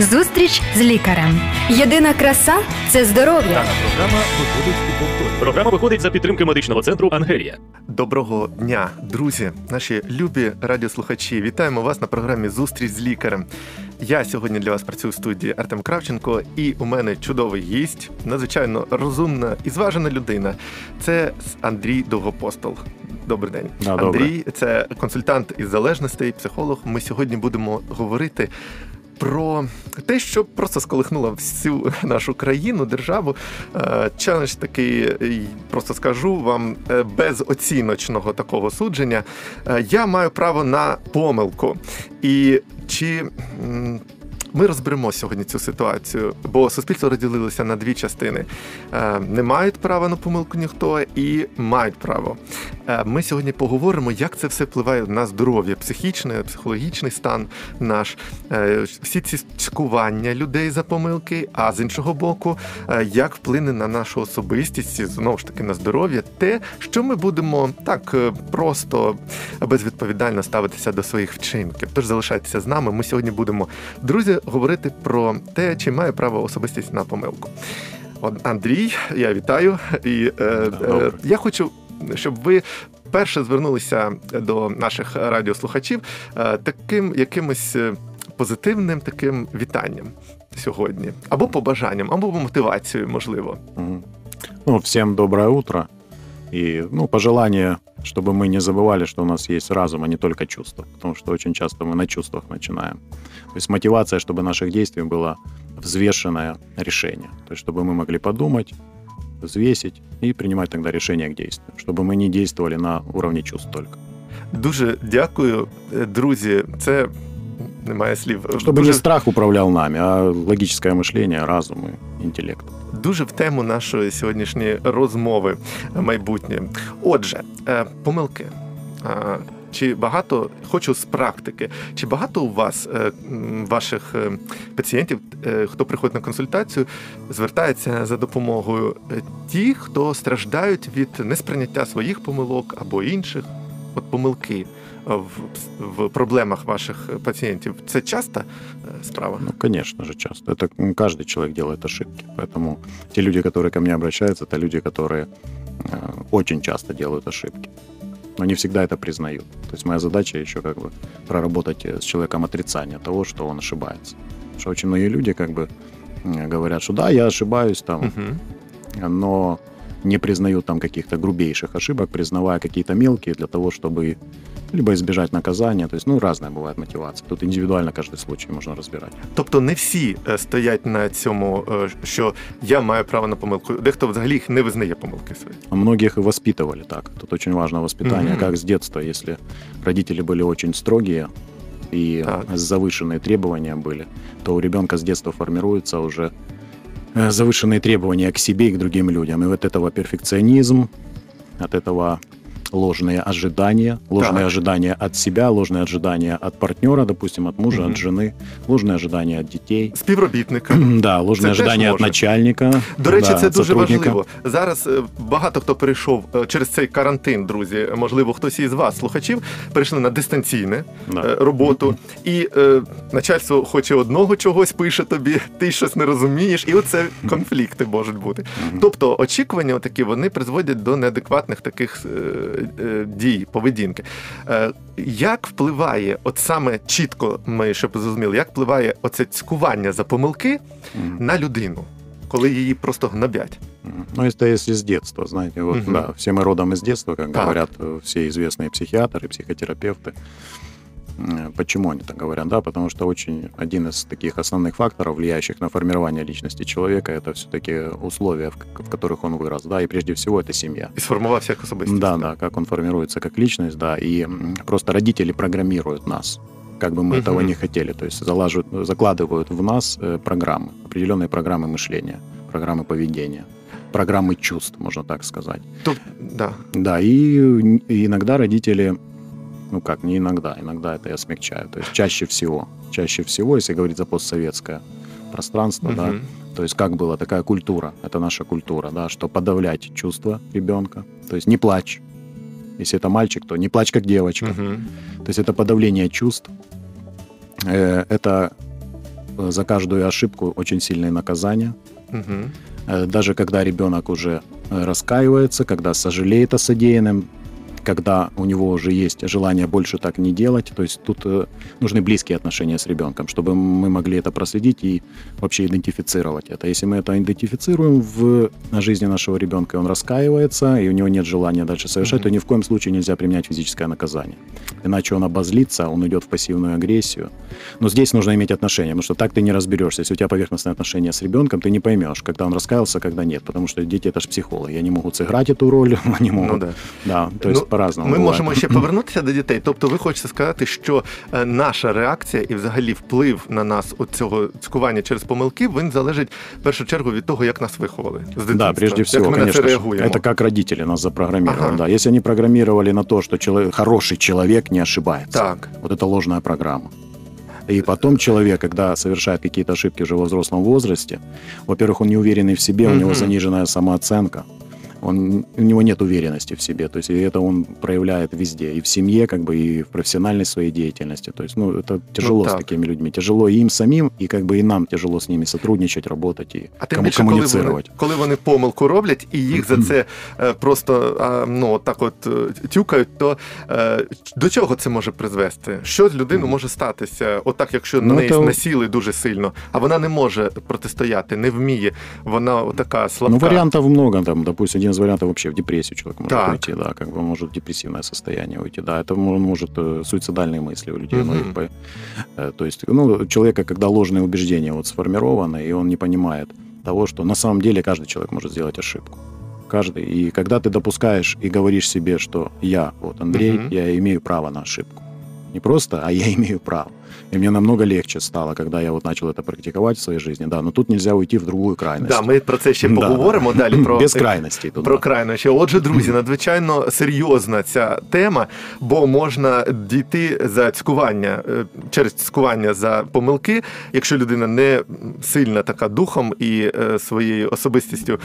Зустріч з лікарем. Єдина краса це здоров'я. Дана програма виходить у повторі. Програма виходить за підтримки медичного центру Ангелія. Доброго дня, друзі, наші любі радіослухачі. Вітаємо вас на програмі Зустріч з лікарем. Я сьогодні для вас працюю в студії Артем Кравченко, і у мене чудовий гість, надзвичайно розумна і зважена людина. Це Андрій Довгопостол. Добрий день, Да, Андрій. добрий. Це консультант із залежностей, психолог. Ми сьогодні будемо говорити. Про те, що просто сколихнуло всю нашу країну, державу. Е, Челендж такий, просто скажу вам, е, без оціночного такого судження. Е, Я маю право на помилку. І чи ми розберемо сьогодні цю ситуацію, бо суспільство розділилося на дві частини: Е, не мають права на помилку ніхто і мають право. Е, Ми сьогодні поговоримо, як це все впливає на здоров'я, психічне, психологічний стан наш, е, всі ці цькування людей за помилки. А з іншого боку, як вплине на нашу особистість знову ж таки на здоров'я, те, що ми будемо так просто безвідповідально ставитися до своїх вчинків. Тож залишайтеся з нами. Ми сьогодні будемо, друзі, говорити про те, чи має право особистість на помилку. От, Андрій, я вітаю. І е, е, я хочу, щоб ви перше звернулися до наших радіослухачів е, таким якимось е, позитивним таким вітанням сьогодні, або побажанням, або мотивацією, можливо. Ну, всем доброе утро. И, ну, пожелание, чтобы мы не забывали, что у нас есть разум, а не только чувства. Потому что очень часто мы на чувствах начинаем. То есть мотивация, чтобы наших действий было взвешенное решение. То есть чтобы мы могли подумать, взвесить и принимать тогда решение к действию. Чтобы мы не действовали на уровне чувств только. Дуже дякую, е, друзі. Це немає слів. Чтобы дуже, не страх управлял нами, а логическое мышление, разум И интеллект. дуже в тему нашої сьогоднішньої розмови майбутнє. Отже, е, помилки. Чи багато хочу з практики? Чи багато у вас е, ваших е, пацієнтів, хто приходить на консультацію, звертається за допомогою ті, хто страждають від несприйняття своїх помилок або інших? От помилки в, в проблемах ваших пацієнтів. Це часта е, справа? Ну, конечно же, часто. Это м, каждый человек делает ошибки. Поэтому те люди, которые ко мне обращаются, это люди, которые э, очень часто делают ошибки. Но не всегда это признают. То есть моя задача еще как бы проработать э, с человеком отрицание того, что он ошибается. Потому что очень многие люди как бы м, говорят, что да, я ошибаюсь там, Угу. но не признают там каких-то грубейших ошибок, признавая какие-то мелкие для того, чтобы либо избежать наказания. То есть, ну, разная бывает мотивация. Тут индивидуально каждый случай можно разбирать. Тобто не всі е, стоять на цьому, е, що я маю право на помилку. Дехто взагалі їх не визнає помилки свої. А Многих и воспитывали так. Тут очень важно воспитание, Мгм. как с детства. Если родители были очень строгие и Так. завышенные требования были, то у ребенка с детства формируются уже э, завышенные требования к себе и к другим людям. И вот этого перфекционизм, от этого ложные ожидания, ложные Так. ожидания от себя, ложные ожидания от партнера, допустим, от мужа, Мгм. от жены, ложные ожидания от детей. Співробітника. Да, ложные теж ожидания от може. начальника. До речі, да, це от дуже сотрудника. важливо. Зараз е, багато хто перейшов е, через цей карантин, друзі. Можливо, хтось із вас, слухачів, перейшли на дистанційне Да. е, роботу, і е, начальство хоче одного чогось, пише тобі, ти щось не розумієш, і оце конфлікти можуть бути. Мгм. Тобто очікування такі вони призводять до неадекватних таких е, е, дій, поведінки. Е, як впливає, от саме чітко ми щоб зрозуміли, як впливає оце цькування за помилки Мгм. на людину, коли її просто гнобять? Мгм. Ну, это если с детства, знаете, вот, Мгм. да, все мы родом из детства, как Так. говорят э, все известные психиатры, психотерапевты. Почему они так говорят? Да, потому что очень один из таких основных факторов, влияющих на формирование личности человека, это все-таки условия, в, которых он вырос, да, и прежде всего это семья. І сформувався як особистість. Да, да, как он формируется как личность, да, и просто родители программируют нас, как бы мы Мгм. этого не хотели, то есть залаживают, закладывают в нас э, программы, определенные программы мышления, программы поведения, программы чувств, можно так сказать. Тобто, да. Да, и, и иногда родители, ну как, не иногда, иногда это я смягчаю, то есть чаще всего, чаще всего, если говорить за постсоветское пространство, да, Мгм. то есть как была такая культура, это наша культура, да, что подавлять чувства ребенка, то есть не плачь. Если это мальчик, то не плачь как девочка. Мгм. То есть это подавление чувств, э, это э, за каждую ошибку очень сильные наказания. Угу. Даже когда ребенок уже раскаивается, когда сожалеет о содеянном, когда у него уже есть желание больше так не делать. То есть тут э, нужны близкие отношения с ребенком, чтобы мы могли это проследить и вообще идентифицировать это. Если мы это идентифицируем в жизни нашего ребенка, и он раскаивается, и у него нет желания дальше совершать, Мгм. то ни в коем случае нельзя применять физическое наказание. Иначе он обозлится, он уйдет в пассивную агрессию. Но здесь нужно иметь отношения, потому что так ты не разберешься. Если у тебя поверхностные отношения с ребенком, ты не поймешь, когда он раскаялся, когда нет. Потому что дети это же психологи. Они могут сыграть эту роль, они могут. Ну да. Да, то есть Ну, по-разному. Ми бывает. можемо ще повернутися до дітей. Тобто, ви хочете сказати, що е, наша реакція і взагалі вплив на нас от цього цькування через помилки він залежить в першу чергу від того, як нас виховали з дитинства. Да, прежде всего, як ми на це конечно. ж. реагуємо. Это как родители нас запрограммировали. Ага. Да. Если они программировали на то, что человек, хороший человек не ошибается, Так. вот это ложная программа. И потом человек, когда совершает какие-то ошибки уже во взрослом возрасте, во-первых, он не уверенный в себе, у него Мгм. заниженная самооценка, он, у него нет уверенности в себе. То есть и это он проявляет везде, и в семье, как бы, и в профессиональной своей деятельности. То есть, ну, это тяжело с так. такими людьми. Тяжело и им самим, и как бы и нам тяжело с ними сотрудничать, работать и А тим кому- більше, коли вони, коммуницировать. коли вони помилку роблять і їх за це е, просто а, ну, так от е, тюкають, то е, до чого це може призвести? Що з людиною може статися? Отак, якщо на Ну, неї то- насіли дуже сильно, а вона не може протистояти, не вміє, вона така слабка. Ну, вариантов много. Там, допустим, один из вариантов вообще в депрессию человек может Так. уйти, да, как бы может в депрессивное состояние уйти, да. Это он может э, суицидальные мысли у людей, Мгм. многих по- э, то есть, ну, человека, когда ложные убеждения вот сформированы, и он не понимает того, что на самом деле каждый человек может сделать ошибку. Каждый. И когда ты допускаешь и говоришь себе, что я, вот Андрей, Мгм. я имею право на ошибку. Не просто, а я имею право. И мне намного легче стало, когда я вот начал это практиковать в своей жизни. Да, но тут нельзя уйти в другую крайность. Да, ми про це ще поговоримо да. далі. Про Без крайностей тут. Про да. крайнощі. Отже, друзі, надзвичайно серйозна ця тема, бо можна дійти за цькування е, через цькування за помилки, якщо людина не сильна така духом і е, своєю особистістю,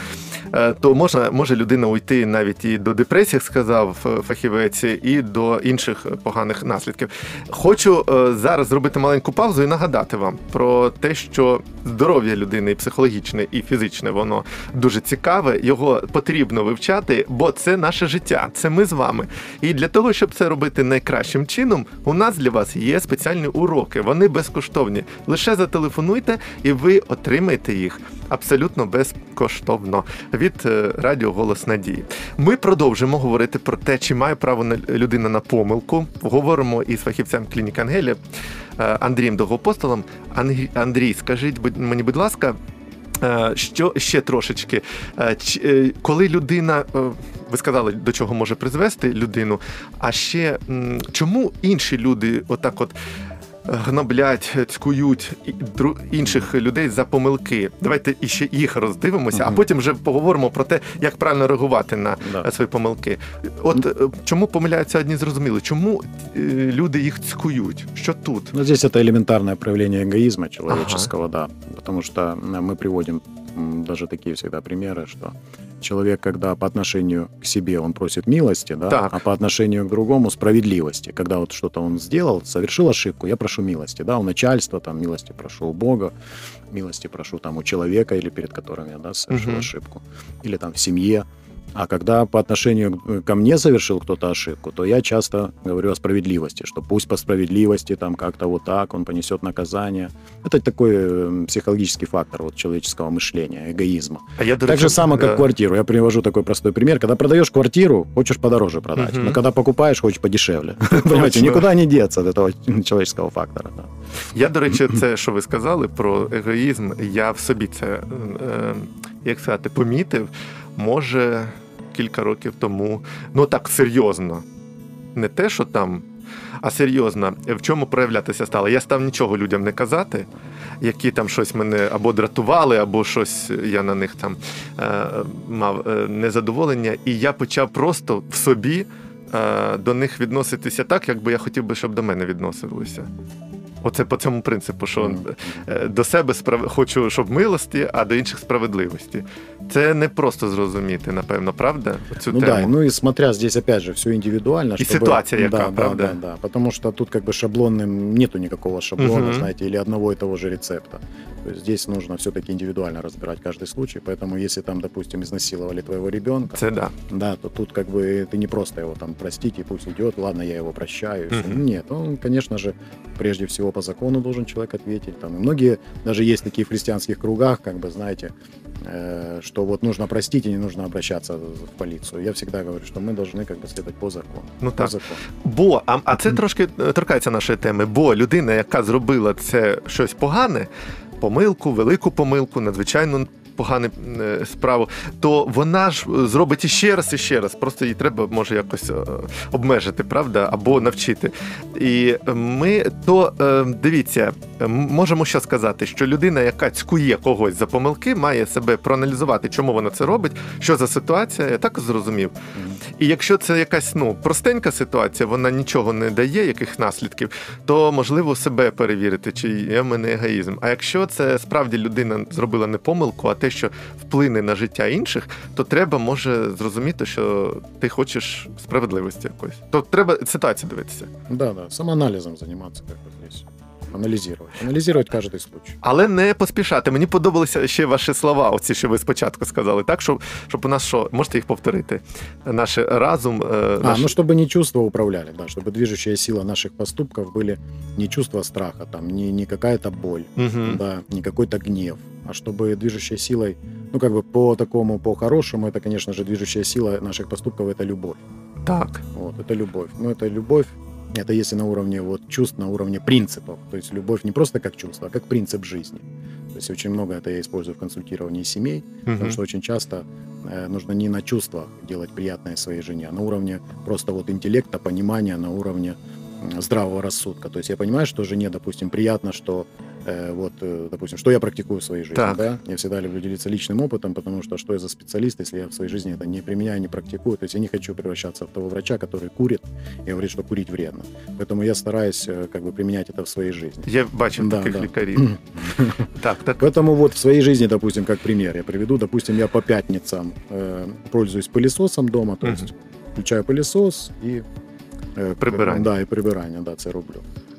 е, то можна може людина уйти навіть і до депресії, сказав фахівець, і до інших поганих наслідків. Хочу зараз зробити маленьку паузу і нагадати вам про те, що здоров'я людини і психологічне, і фізичне, воно дуже цікаве. Його потрібно вивчати, бо це наше життя, це ми з вами. І для того, щоб це робити найкращим чином, у нас для вас є спеціальні уроки. Вони безкоштовні. Лише зателефонуйте, і ви отримаєте їх абсолютно безкоштовно від е, радіо Голос Надії. Ми продовжимо говорити про те, чи має право на людина на помилку. Говоримо із фахівцем клініки Ангелія е, Андрієм Довгопостолом. Андрій, скажіть мені, будь ласка. е, Що ще трошечки, Е, е, коли людина, е, ви сказали, до чого може призвести людину, а ще чому інші люди отак от гноблять, цькують і- дру- інших людей за помилки? Давайте іще їх роздивимося, а Мгм. потім вже поговоримо про те, як правильно реагувати на Да. е, свої помилки. От е, чому помиляються одні зрозуміли? Чому е, люди їх цькують? Що тут? Ну, здесь это элементарное проявление эгоизма человеческого, да. Потому что м, мы приводим м, даже такие всегда примеры, что человек, когда по отношению к себе он просит милости, да, Так. а по отношению к другому справедливости. Когда вот что-то он сделал, совершил ошибку, я прошу милости, да, у начальства, там, милости прошу у Бога, милости прошу там у человека или перед которым я, да, совершил Мгм. ошибку, или там в семье. А когда по отношению к- ко мне совершил кто-то ошибку, то я часто говорю о справедливости, что пусть по справедливости там как-то вот так он понесет наказание. Это такой э, психологический фактор вот человеческого мышления, эгоизма. А я до Так же само, как е, квартиру. Я привожу такой простой пример. Когда продаешь квартиру, хочешь подороже продать. Мгм. Но когда покупаешь, хочешь подешевле. Понимаете, Точно. никуда не деться от этого человеческого фактора. да. Я, до речі, це, що ви сказали про егоїзм, я в собі це, е, як сказати, помітив, може, кілька років тому. Ну так, серйозно. Не те, що там, а серйозно. В чому проявлятися стало? Я став нічого людям не казати, які там щось мене або дратували, або щось я на них там е, мав е, незадоволення. І я почав просто в собі е, до них відноситися так, як би я хотів би, щоб до мене відносилися. Оце по цьому принципу, що Мгм. е, до себе справ... хочу, щоб милості, а до інших справедливості. Це не просто зрозуміти, напевно, правда? Цю Ну тему. да, ну и смотря здесь опять же все индивидуально. И чтобы- ситуация яка, да, правда? Да, да, да, потому что тут как бы шаблонным нету никакого шаблона, Мгм. знаете, или одного и того же рецепта. То есть здесь нужно все-таки индивидуально разбирать каждый случай, поэтому если там, допустим, изнасиловали твоего ребенка, Це да. да, то тут как бы ты не просто его там простить и пусть идет, ладно, я его прощаю. и всё. Мгм. Нет, он, конечно же, прежде всего по закону должен человек ответить. Там и многие, даже есть такие в христианских кругах, как бы, знаете, э, что вот нужно простить и не нужно обращаться в полицию. Я всегда говорю, что мы должны как бы следовать по закону. Ну по так. закону. Бо, а, а це трошки е, торкається нашої теми. Бо людина, яка зробила це щось погане, помилку, велику помилку, надзвичайно погану е, справу, то вона ж е, зробить іще раз і ще раз. Просто їй треба може якось е, обмежити, правда, або навчити. І ми то дивіться, можемо що сказати, що людина, яка цькує когось за помилки, має себе проаналізувати, чому вона це робить, що за ситуація, я так зрозумів. І якщо це якась ну простенька ситуація, вона нічого не дає, яких наслідків, то можливо себе перевірити, чи є в мене егоїзм. А якщо це справді людина зробила не помилку, а те, що вплине на життя інших, то треба може зрозуміти, що ти хочеш справедливості якоїсь. То треба ситуацію дивитися. Да, да, самоаналізом займатися как бы здесь. Анализировать. Анализировать каждый случай. Але не поспішати. Мені подобалися ще ваші слова, оці, що ви спочатку сказали, так щоб, щоб у нас що, можете їх повторити? Наш разум. е, А, наш... ну чтобы не чувства управляли, да, чтобы движущая сила наших поступков были не чувство страха, там, не, не какая-то боль, Мгм. да, не какой-то гнев, а чтобы движущей силой, ну как бы по такому, по хорошему, это, конечно же, движущая сила наших поступков это любовь. Так. Вот, это любовь. Ну, это любовь, это если на уровне вот чувств, на уровне принципов. То есть любовь не просто как чувство, а как принцип жизни. То есть очень много это я использую в консультировании семей, потому Мгм. что очень часто э, нужно не на чувствах делать приятное своей жене, а на уровне просто вот интеллекта, понимания, на уровне здравого рассудка. То есть я понимаю, что жене, допустим, приятно, что вот, э, допустим, что я практикую в своей жизни, Так. да? Я всегда люблю делиться личным опытом, потому что что я за специалист, если я в своей жизни это не применяю, не практикую. То есть я не хочу превращаться в того врача, который курит и говорит, что курить вредно. Поэтому я стараюсь э, как бы применять это в своей жизни. Я бачив Да, таких да. лікарів. Так, так. Поэтому вот в своей жизни, допустим, как пример я приведу, допустим, я по пятницам э, пользуюсь пылесосом дома, то Мгм. есть включаю пылесос и э, Прибирання. Да, і прибирання, да, це роблю.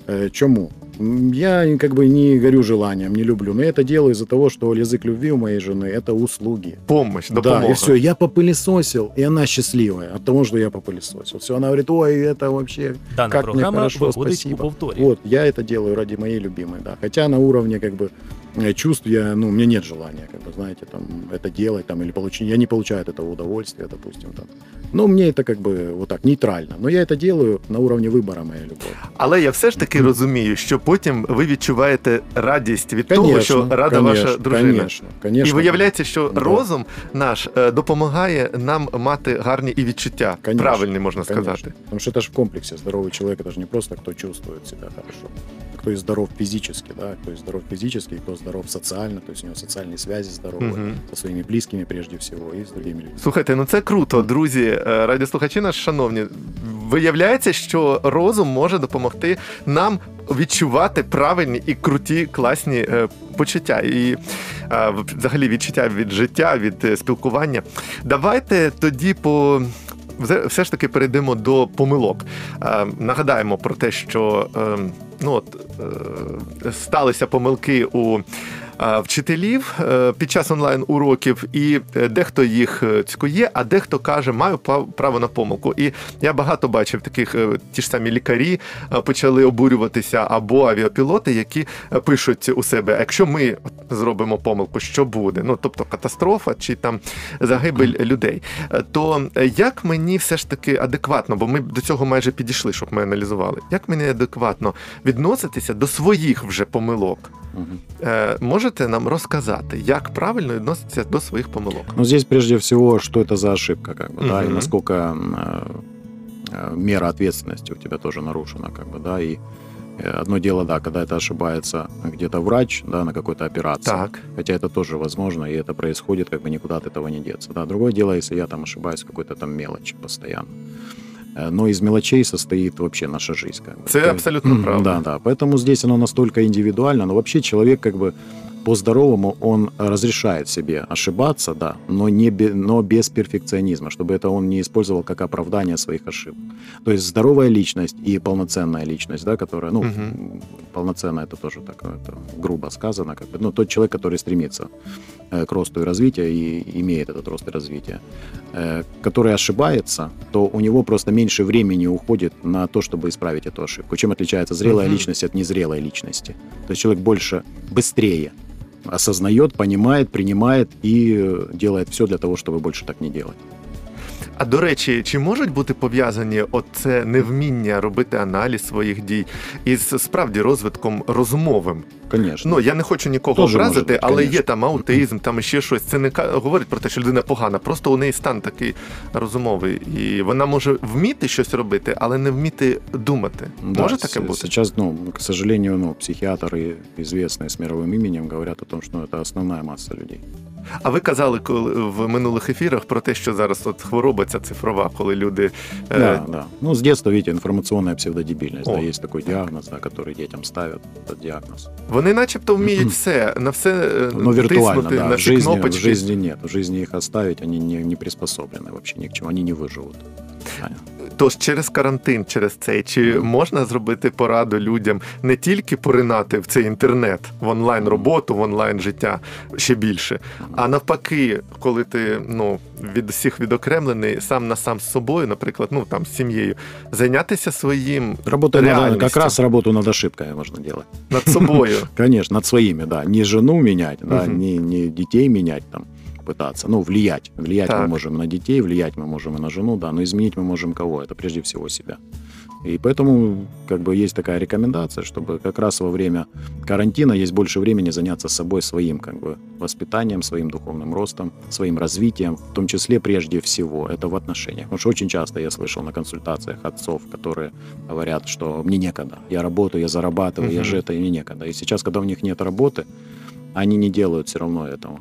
Э, Чому? М, Я как бы не горю желанием, не люблю, но я это делаю из-за того, что язык любви у моей жены это услуги. Помощь, допомога. Да, и все, я попылесосил, и она счастливая от того, что я попылесосил. Все, она говорит, ой, это вообще Дана как мне програма хорошо, виходить у спасибо. повторі. Вот, я это делаю ради моей любимой, да. Хотя на уровне как бы э, чувств я, ну, у меня нет желания, как бы, знаете, там, это делать, там, или получить, я не получаю от этого удовольствия, допустим, там. Но мне это как бы вот так, нейтрально. Но я это делаю на уровне выбора моей любові. Але я все ж таки розумію, що потім ви відчуваєте радість від того, що рада ваша дружина. Конечно, конечно. І виявляється, що Да. розум наш е, допомагає нам мати гарні і відчуття, Конечно, правильні можна Конечно. сказати. Потому что это же в комплексе здоровый человек, это же не просто кто чувствует себя хорошо, а кто и здоров физически, да, кто и здоров физически, и кто здоров социально, то есть у него социальные связи здоровые Мгм. со своими близкими прежде всего и с другими людьми. Слухайте, ну це круто, друзі, е, радіослухачі наші шановні. Виявляється, що розум може допомогти нам відчувати правильні і круті, класні е, почуття. І е, взагалі відчуття від життя, від е, спілкування. Давайте тоді по. все- ж таки перейдемо до помилок. Е, нагадаємо про те, що е, ну от, е, сталися помилки у вчителів е, під час онлайн-уроків, і е, дехто їх е, цькує, а дехто каже, маю право на помилку. І я багато бачив таких, е, ті ж самі лікарі е, почали обурюватися або авіапілоти, які е, пишуть у себе: якщо ми зробимо помилку, що буде? Ну тобто катастрофа чи там загибель людей. Е, То е, як мені все ж таки адекватно, бо ми до цього майже підійшли, щоб ми аналізували, як мені адекватно відноситися до своїх вже помилок? Мгм. Можете нам розказати, як правильно відноситися до своїх помилок? Но здесь прежде всего, что это за ошибка, как бы, да, и насколько э, э, мера ответственности у тебя тоже нарушена, как бы, да, и э, одно дело, да, когда это ошибается где-то врач, да, на какой-то операции, Так, хотя это тоже возможно, и это происходит, как бы никуда от этого не деться, да. Другое дело, если я там ошибаюсь в какой-то там мелочи постоянно. Э, Но из мелочей состоит вообще наша жизнь. Как бы. Це То есть- абсолютно правда. Да, да. Поэтому здесь оно настолько индивидуально, но вообще человек как бы по-здоровому он разрешает себе ошибаться, да, но, не но без перфекционизма, чтобы это он не использовал как оправдание своих ошибок. То есть здоровая личность и полноценная личность, да, которая, ну, Мгм. полноценная это тоже так это грубо сказано, как бы, ну, тот человек, который стремится э, к росту и развитию и имеет этот рост и развитие, э, который ошибается, то у него просто меньше времени уходит на то, чтобы исправить эту ошибку. Чем отличается зрелая Мгм. личность от незрелой личности? То есть человек больше, быстрее осознает, понимает, принимает и делает все для того, чтобы больше так не делать. А до речі, чи можуть бути пов'язані оце невміння робити аналіз своїх дій із справді розвитком розумовим? Конечно. Ну я не хочу нікого Тоже може образити, бути, але є конечно. там аутизм, там ще щось. Це не ка- говорить про те, що людина погана. Просто у неї стан такий розумовий, і вона може вміти щось робити, але не вміти думати. Да, може таке с- бути? Сейчас, ну, к сожалению, ну, психиатры, известные с мировым именем, говорят о том, что это основная масса людей. А ви казали коли в минулих ефірах про те, що зараз от хвороба ця цифрова, коли люди е, Да, да. Ну, с детства, видите, информационная псевдодебильность, О. да, есть такой диагноз, да, который детям ставят, этот диагноз. вони, начебто, вміють все на все е, Но виртуально, тиснути, да, на в всі жизни, в кнопочки. жизни нет, в жизни их оставить, они не, не приспособлены вообще ни к чему, они не выживут. Аня. Тож через карантин, через цей, чи можна зробити пораду людям не тільки поринати в цей інтернет, в онлайн роботу, в онлайн життя ще більше, а навпаки, коли ти ну від усіх відокремлений сам на сам з собою, наприклад, ну там з сім'єю, зайнятися своїм Работа надо, Реальностью. как раз работу над ошибками можно делать. над собою. Конечно, над своими, да. Не жену менять, да, не, не детей менять там пытаться. Ну, влиять. Влиять Так. мы можем на детей, влиять мы можем и на жену, да, но изменить мы можем кого? Это прежде всего себя. И поэтому, как бы, есть такая рекомендация, чтобы как раз во время карантина есть больше времени заняться собой, своим, как бы, воспитанием, своим духовным ростом, своим развитием, в том числе, прежде всего, это в отношениях. Потому что очень часто я слышал на консультациях отцов, которые говорят, что мне некогда, я работаю, я зарабатываю, я Мгм. же это, и мне некогда. И сейчас, когда у них нет работы, они не делают все равно этого.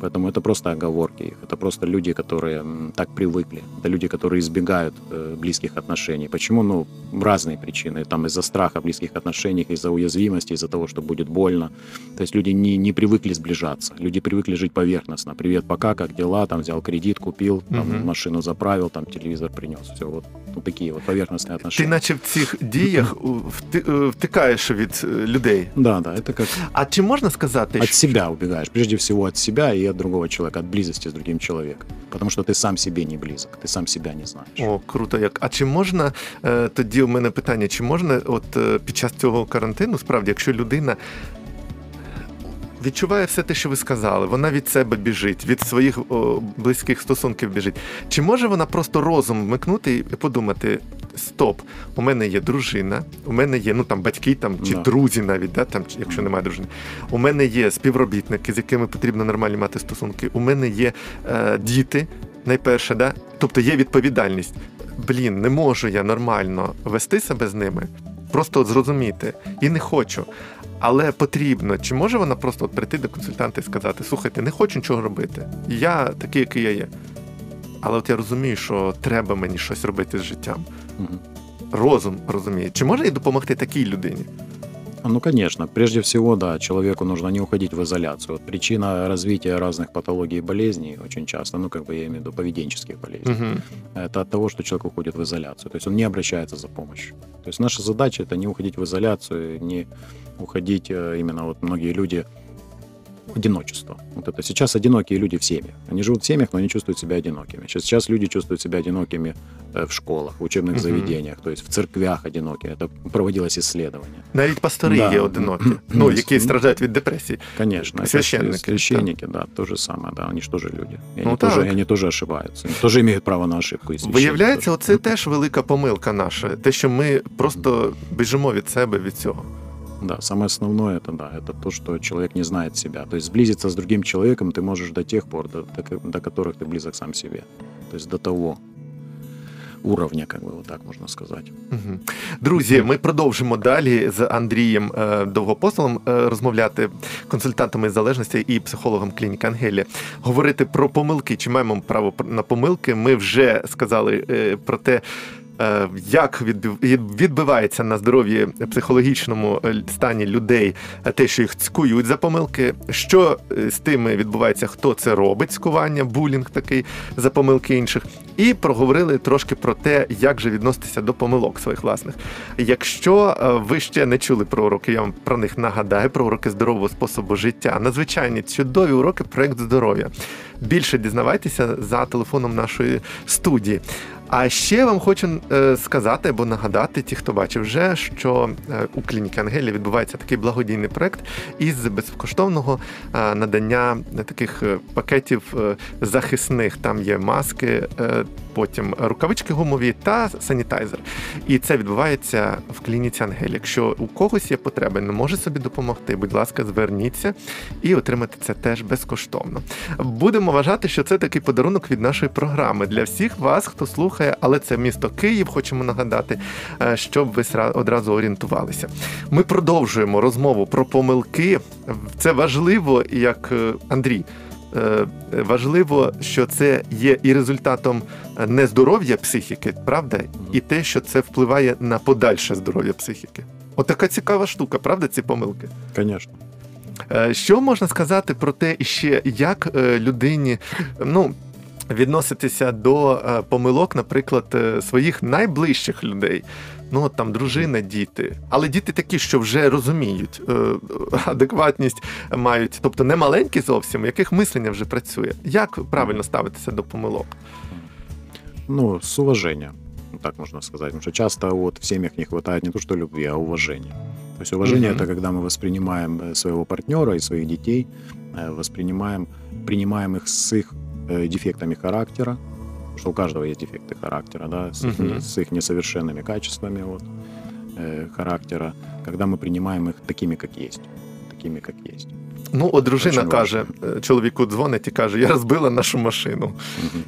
Поэтому это просто оговорки их. Это просто люди, которые м, так привыкли. Это люди, которые избегают э, близких отношений. Почему? Ну, разные причины. Там из-за страха в близких отношениях, из-за уязвимости, из-за того, что будет больно. То есть люди не, не привыкли сближаться. Люди привыкли жить поверхностно. Привет, пока, как дела? Там взял кредит, купил, там Мгм. машину заправил, там телевизор принес. Все, вот, вот такие вот поверхностные Ти отношения. наче в цих діях у- вти- е, втикаєш від е, людей. Да, да, это как А чи можна сказати, от що себя убегаешь. Прежде всего от себя и от другого человека, от близости с другим человеком. Потому что ты сам себе не близок, ты сам себя не знаешь. О, круто як. А чи можна е, тоді у мене питання: чи можна, от е, під час цього карантину, справді, якщо людина відчуває все те, що ви сказали, вона від себе біжить, від своїх о, близьких стосунків біжить. Чи може вона просто розум вмикнути і подумати: стоп, у мене є дружина, у мене є ну там батьки там чи Да. друзі навіть, да, там, якщо немає дружини. У мене є співробітники, з якими потрібно нормально мати стосунки. У мене є е, діти, найперше, да? тобто є відповідальність. Блін, не можу я нормально вести себе з ними, просто от зрозуміти. І не хочу Але потрібно, чи може вона просто от прийти до консультанта і сказати: слухайте, не хочу нічого робити. Я такий, який я є. Але от я розумію, що треба мені щось робити з життям. Мгм. Розум розуміє. Чи може їй допомогти такій людині? А, Ну, конечно. Прежде всего, да, человеку нужно не уходить в изоляцию. Вот причина развития разных патологий и болезней очень часто, ну, как бы я имею в виду поведенческих болезней, Угу. это от того, что человек уходит в изоляцию. То есть он не обращается за помощью. То есть наша задача это не уходить в изоляцию, не уходить э, именно вот многие люди в одиночество. Вот это сейчас одинокие люди в семьях. Они живут в семьях, но они чувствуют себя одинокими. Сейчас, сейчас люди чувствуют себя одинокими э, в школах, в учебных Мгм. заведениях, то есть в церквях одиноки. Это проводилось исследование. Навіть пастори Да. є одинокі, Ну, ну, які ну, страждають від депресії. Конечно, это Священники, священники, да, то же самое, да, они же тоже люди. И Ну они, тоже, так. и они тоже ошибаются. Они тоже имеют право на ошибку. И священники Виявляється, тоже. оце теж велика помилка наша. Те, що ми просто біжимо від себе від цього. Да, самое основное это да, это то, что человек не знает себя. То есть сблизиться с другим человеком ты можешь до тех пор, до, до, до которых ты близок сам себе. То есть до того уровня, как бы вот так можно сказать. Мгм. Друзі, ми продовжимо далі з Андрієм е, Довгопостолом е, розмовляти консультантом із залежності і психологом клініки Ангелія. Говорити про помилки. Чи маємо право на помилки? Ми вже сказали е, про те. е, як відбивається на здоров'ї психологічному е, стані людей е, те, що їх цькують за помилки, що з тими відбувається, хто це робить, цькування, булінг такий за помилки інших. І проговорили трошки про те, як же відноситися до помилок своїх власних. Якщо ви ще не чули про уроки, я вам про них нагадаю, про уроки здорового способу життя. Надзвичайні чудові уроки проект здоров'я. Більше дізнавайтеся за телефоном нашої студії. А ще вам хочу е, сказати або нагадати, ті, хто бачив вже, що е, у клініки Ангелія відбувається такий благодійний проект із безкоштовного е, надання таких пакетів захисних. Там є маски, потім рукавички гумові та санітайзер. І це відбувається в клініці Ангелія. Якщо у когось є потреба, не може собі допомогти, будь ласка, зверніться і отримати це теж безкоштовно. Будемо вважати, що це такий подарунок від нашої програми для всіх вас, хто слухає, але це місто Київ, хочемо нагадати, е, щоб ви одразу орієнтувалися. Ми продовжуємо розмову про помилки. Це важливо, як е, Андрій. е, Важливо, що це є і результатом нездоров'я психіки, правда, і те, що це впливає на подальше здоров'я психіки. Отака цікава штука, правда, ці помилки? Е, Що можна сказати про те, ще як людині ну, відноситися до е, помилок, наприклад, е, своїх найближчих людей? Ну, от там дружина, діти. Але діти такі, що вже розуміють, е, адекватність мають, тобто не маленькі зовсім, у яких мислення вже працює. Як правильно ставитися до помилок? Ну, с уважением, ну, так можно сказать. Потому что часто вот в семьях не хватает не то что любви, а уважения. То есть уважение Мгм. это когда мы воспринимаем э, своего партнера и своих детей, э, воспринимаем, принимаем их с их э, дефектами характера, потому что у каждого есть дефекты характера, да, с, их, Мгм. с их несовершенными качествами вот, э, характера, когда мы принимаем их такими, как есть, такими, как есть. Ну, от дружина Очень каже, е, чоловіку дзвонить і каже: Я розбила нашу машину. Мгм.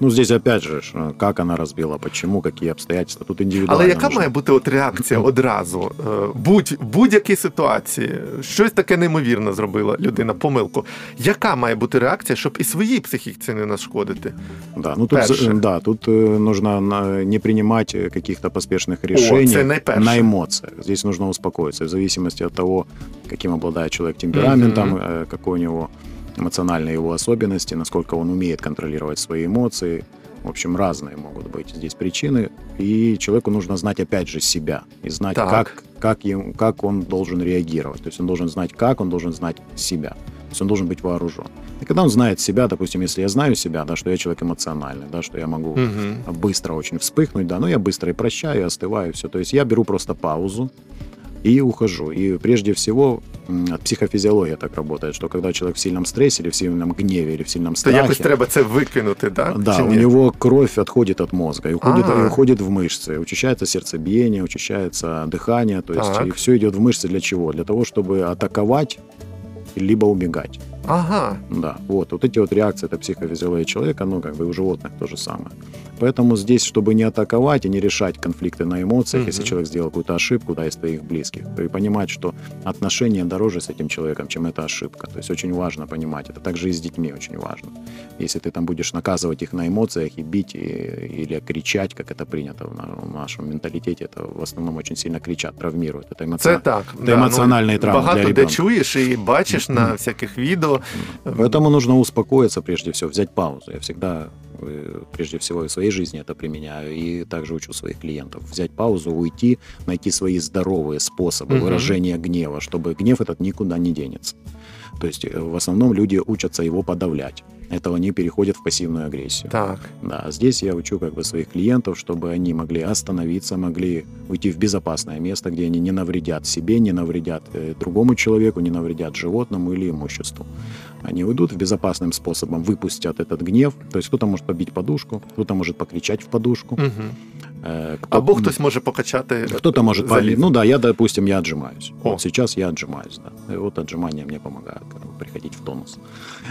Ну, здесь опять же, ш- как она разбила, почему, какие обстоятельства. Тут индивидуально. Але яка нужно. має бути от реакція одразу? Е, Будь в будь-якій ситуації щось таке неймовірне зробила людина, помилку. Яка має бути реакція, щоб і своїй психіці не нашкодити? Да, ну тут, Перше. за- да, тут э, нужно на- не принимать э, каких-то поспешных решений це найперше. на эмоциях. Здесь нужно успокоиться. В зависимости от того, каким обладает человек темпераментом, Мгм. э, какой у него эмоциональные его особенности, насколько он умеет контролировать свои эмоции. В общем, разные могут быть здесь причины. И человеку нужно знать, опять же, себя. И знать, Так. как, как, ему, как он должен реагировать. То есть он должен знать, как, он должен знать себя. То есть он должен быть вооружен. И когда он знает себя, допустим, если я знаю себя, да, что я человек эмоциональный, да, что я могу Угу. быстро очень вспыхнуть, да, но я быстро и прощаю, и остываю, все. То есть я беру просто паузу и ухожу. И прежде всего психофизиология так работает, что когда человек в сильном стрессе или в сильном гневе или в сильном То страхе, якось треба це викинути, да, Чи у него кровь отходит от мозга и уходит, А. и уходит в мышцы, учащается сердцебиение, учащается дыхание, то есть Так. и все идет в мышцы для чего? Для того, чтобы атаковать либо убегать. Ага. Да, вот, вот эти вот реакции, это психофизиология человека, ну, как бы и у животных то же самое. Поэтому здесь, чтобы не атаковать и не решать конфликты на эмоциях, Мгм. если человек сделал какую-то ошибку, да, из твоих близких, то и понимать, что отношения дороже с этим человеком, чем эта ошибка. То есть очень важно понимать это. Также и с детьми очень важно. Если ты там будешь наказывать их на эмоциях и бить, и- или кричать, как это принято в на- в нашем менталитете, это в основном очень сильно кричат, травмируют. Это эмоционально. Це так. Це емоціональний травма Багато для де ребенка. чуєш і бачиш на всяких відео. Поэтому нужно успокоиться прежде всего, взять паузу. Я всегда, э, прежде всего, и в своей жизни это применяю, и также учу своих клиентов. Взять паузу, уйти, найти свои здоровые способы Мгм. выражения гнева, чтобы гнев этот никуда не денется. То есть э, в основном люди учатся его подавлять. Это они переходят в пассивную агрессию. Так. Да, здесь я учу как бы своих клиентов, чтобы они могли остановиться, могли уйти в безопасное место, где они не навредят себе, не навредят э, другому человеку, не навредят животному или имуществу. Они уйдут безопасным способом, выпустят этот гнев. То есть кто-то может побить подушку, кто-то может покричать в подушку. Угу. Або хтось може покачати. кто-то может побить. Ну да, я, допустим, я отжимаюсь. О. Вот сейчас я отжимаюсь, да. И вот отжимания мне помогают приходить в тонус.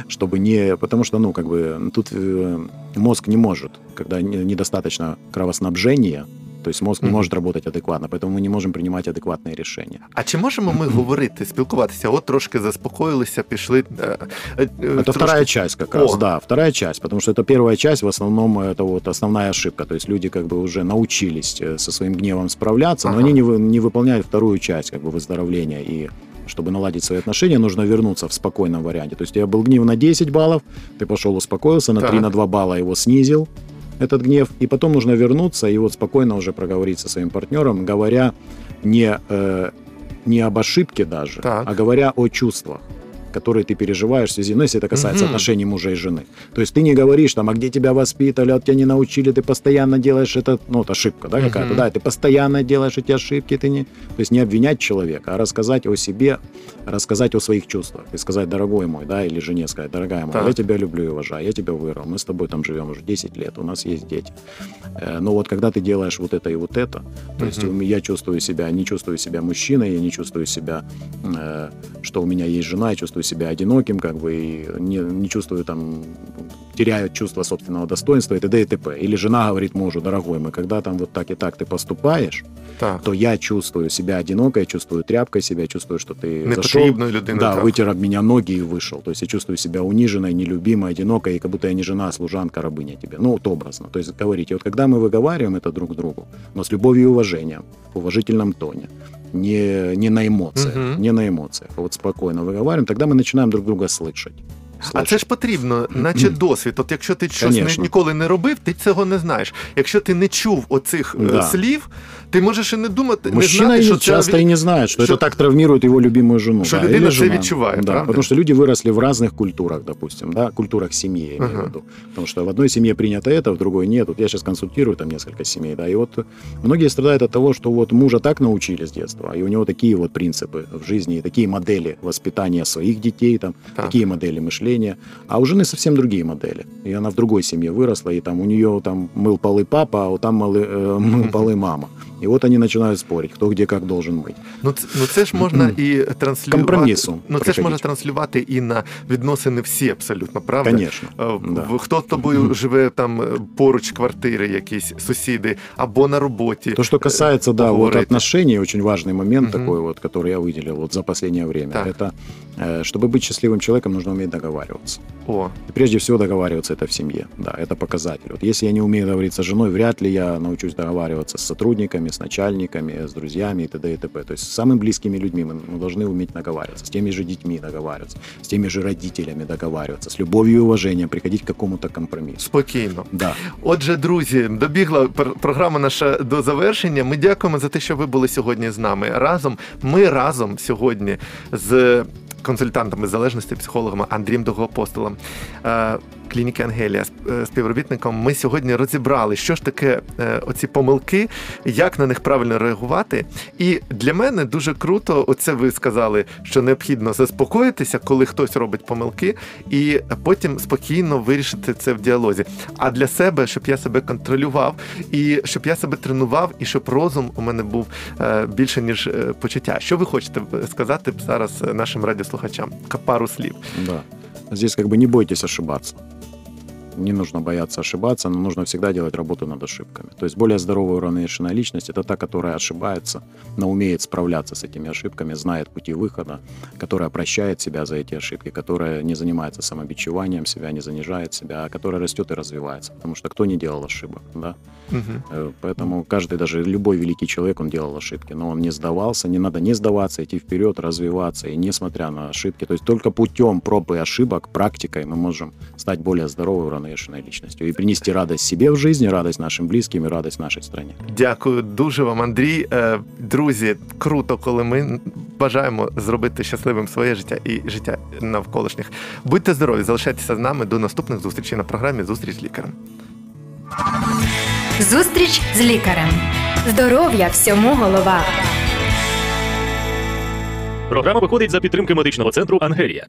Чтобы не... Потому что, ну, как бы, тут э, мозг не может, когда не- недостаточно кровоснабжения, То есть мозг не Мгм. может работать адекватно, поэтому мы не можем принимать адекватные решения. А чи можемо ми говорити, спілкуватися? От трошки заспокоїлися, пішли. е, е, е, Это трошки- вторая часть как О. раз, да, вторая часть, потому что это первая часть, в основном это вот основная ошибка, то есть люди как бы уже научились э, со своим гневом справляться, но Ага. они не, вы- не выполняют вторую часть как бы выздоровления и чтобы наладить свои отношения, нужно вернуться в спокойном варианте. То есть у тебя был гнев на 10 баллов, ты пошел успокоился, на 3 Так. на 2 балла его снизил, этот гнев, и потом нужно вернуться и вот спокойно уже проговорить со своим партнером, говоря не, э, не об ошибке даже, Так. а говоря о чувствах которые ты переживаешь в связи, ну, если это касается Мгм. отношений мужа и жены. То есть ты не говоришь там, а где тебя воспитали, а тебя не научили, ты постоянно делаешь это, ну, вот ошибка, да, какая-то, Мгм. да, ты постоянно делаешь эти ошибки, ты не... То есть не обвинять человека, а рассказать о себе, рассказать о своих чувствах и сказать, дорогой мой, да, или жене сказать, дорогая моя, Так. я тебя люблю и уважаю, я тебя вырвал, мы с тобой там живем уже 10 лет, у нас есть дети. Э, Но вот когда ты делаешь вот это и вот это, то есть я чувствую себя, не чувствую себя мужчиной, я не чувствую себя, э, что у меня есть жена, я чувствую себя одиноким, как бы, и не, не чувствую там, теряю чувство собственного достоинства и т.д. и т.п. Или жена говорит мужу, дорогой мой, когда там вот так и так ты поступаешь, Так. то я чувствую себя одинокой, чувствую тряпкой себя, чувствую, что ты зашел, людиною. да, так. вытер об меня ноги и вышел. То есть я чувствую себя униженной, нелюбимой, одинокой, и как будто я не жена, а служанка, рабыня тебе. Ну, вот образно. То есть говорите, вот когда мы выговариваем это друг другу, но с любовью и уважением, в уважительном тоне, не, не на эмоциях, Мгм. не на эмоциях, а вот спокойно выговариваем, тогда мы начинаем друг друга слышать. А це ж потрібно, наче досвід. От якщо ти щось не, Конечно. ніколи не робив, ти цього не знаєш. Якщо ти не чув оцих е, Да. слів, ти можеш і не думати, Мужчина не знати, и що часто це и не знает, что, что- это так травмирует его любимую жену. Что да, людина или це жена. відчуває, да, правда? Потому что люди выросли в разных культурах, допустим, да, культурах семьи, я имею Ага. в виду. Потому что в одной семье принято это, в другой нет. Вот я сейчас консультирую там несколько семей, да, и вот многие страдают от того, что вот мужа так научили с детства, и у него такие вот принципы в жизни, и такие модели воспитания своих детей, там, Так. такие модели мышления, а у жены совсем другие модели. И она в другой семье выросла, и там у нее там мыл полы папа, а вот там мылы, э, мыл полы мама. И вот они начинают спорить, кто где как должен быть. Ну це, ну це ж можна і транслювати. Компромісу Ну це ж приходить. можна транслювати і на відносини всі абсолютно, правда? Конечно. Е, в- Да. в- Хто з тобою живе там е, поруч квартири, якісь сусіди, або на роботі. То, что касается, да, вот поговорить. отношений, очень важный момент Мгм. такой вот, который я выделил вот за последнее время, Так. это, э, чтобы быть счастливым человеком, нужно уметь договариваться. О, И прежде всего договариваться это в семье, да, это показатель. Вот если я не умею договориться с женой, вряд ли я научусь договариваться с сотрудниками, с начальниками, с друзьями и т.д. и т.п. То есть с самыми близкими людьми мы, мы должны уметь договариваться, с теми же детьми договариваться, с теми же родителями договариваться, с любовью и уважением приходить к какому-то компромиссу. спокійно. Да. Отже, друзі, добігла пр- програма наша до завершення. Ми дякуємо за те, що ви були сьогодні з нами. Разом ми разом сьогодні з консультантами з залежності, психологами Андрієм Довгоапостолом. Клініки Ангелія е, співробітником. Ми сьогодні розібрали, що ж таке е, оці помилки, як на них правильно реагувати. І для мене дуже круто, оце ви сказали, що необхідно заспокоїтися, коли хтось робить помилки, і потім спокійно вирішити це в діалозі. А для себе, щоб я себе контролював, і щоб я себе тренував, і щоб розум у мене був е, більше ніж почуття. Що ви хочете сказати зараз нашим радіослухачам? Пару слів. Да. Здесь как бы не бойтесь ошибаться. Не нужно бояться ошибаться, но нужно всегда делать работу над ошибками. То есть более здоровая уравновешенная личность – это та, которая ошибается, но умеет справляться с этими ошибками, знает пути выхода, которая прощает себя за эти ошибки, которая не занимается самобичеванием себя, не занижает себя, а которая растет и развивается. Потому что кто не делал ошибок, да? Угу. Поэтому каждый, даже любой великий человек, он делал ошибки, но он не сдавался, не надо не сдаваться, идти вперед, развиваться, и несмотря на ошибки, то есть только путем проб и ошибок, практикой мы можем стать более здоровой, уравновешенной личностью и принести радость себе в жизни, радость нашим близким и радость нашей стране. Дякую дуже вам, Андрій. Е, Друзі, круто, коли ми бажаємо зробити щасливим своє життя і життя навколишніх. Будьте здорові, залишайтеся з нами до наступних зустрічей на програмі Зустріч з лікарем. Зустріч з лікарем. Здоров'я всьому голова. Програма виходить за підтримки медичного центру Ангелія.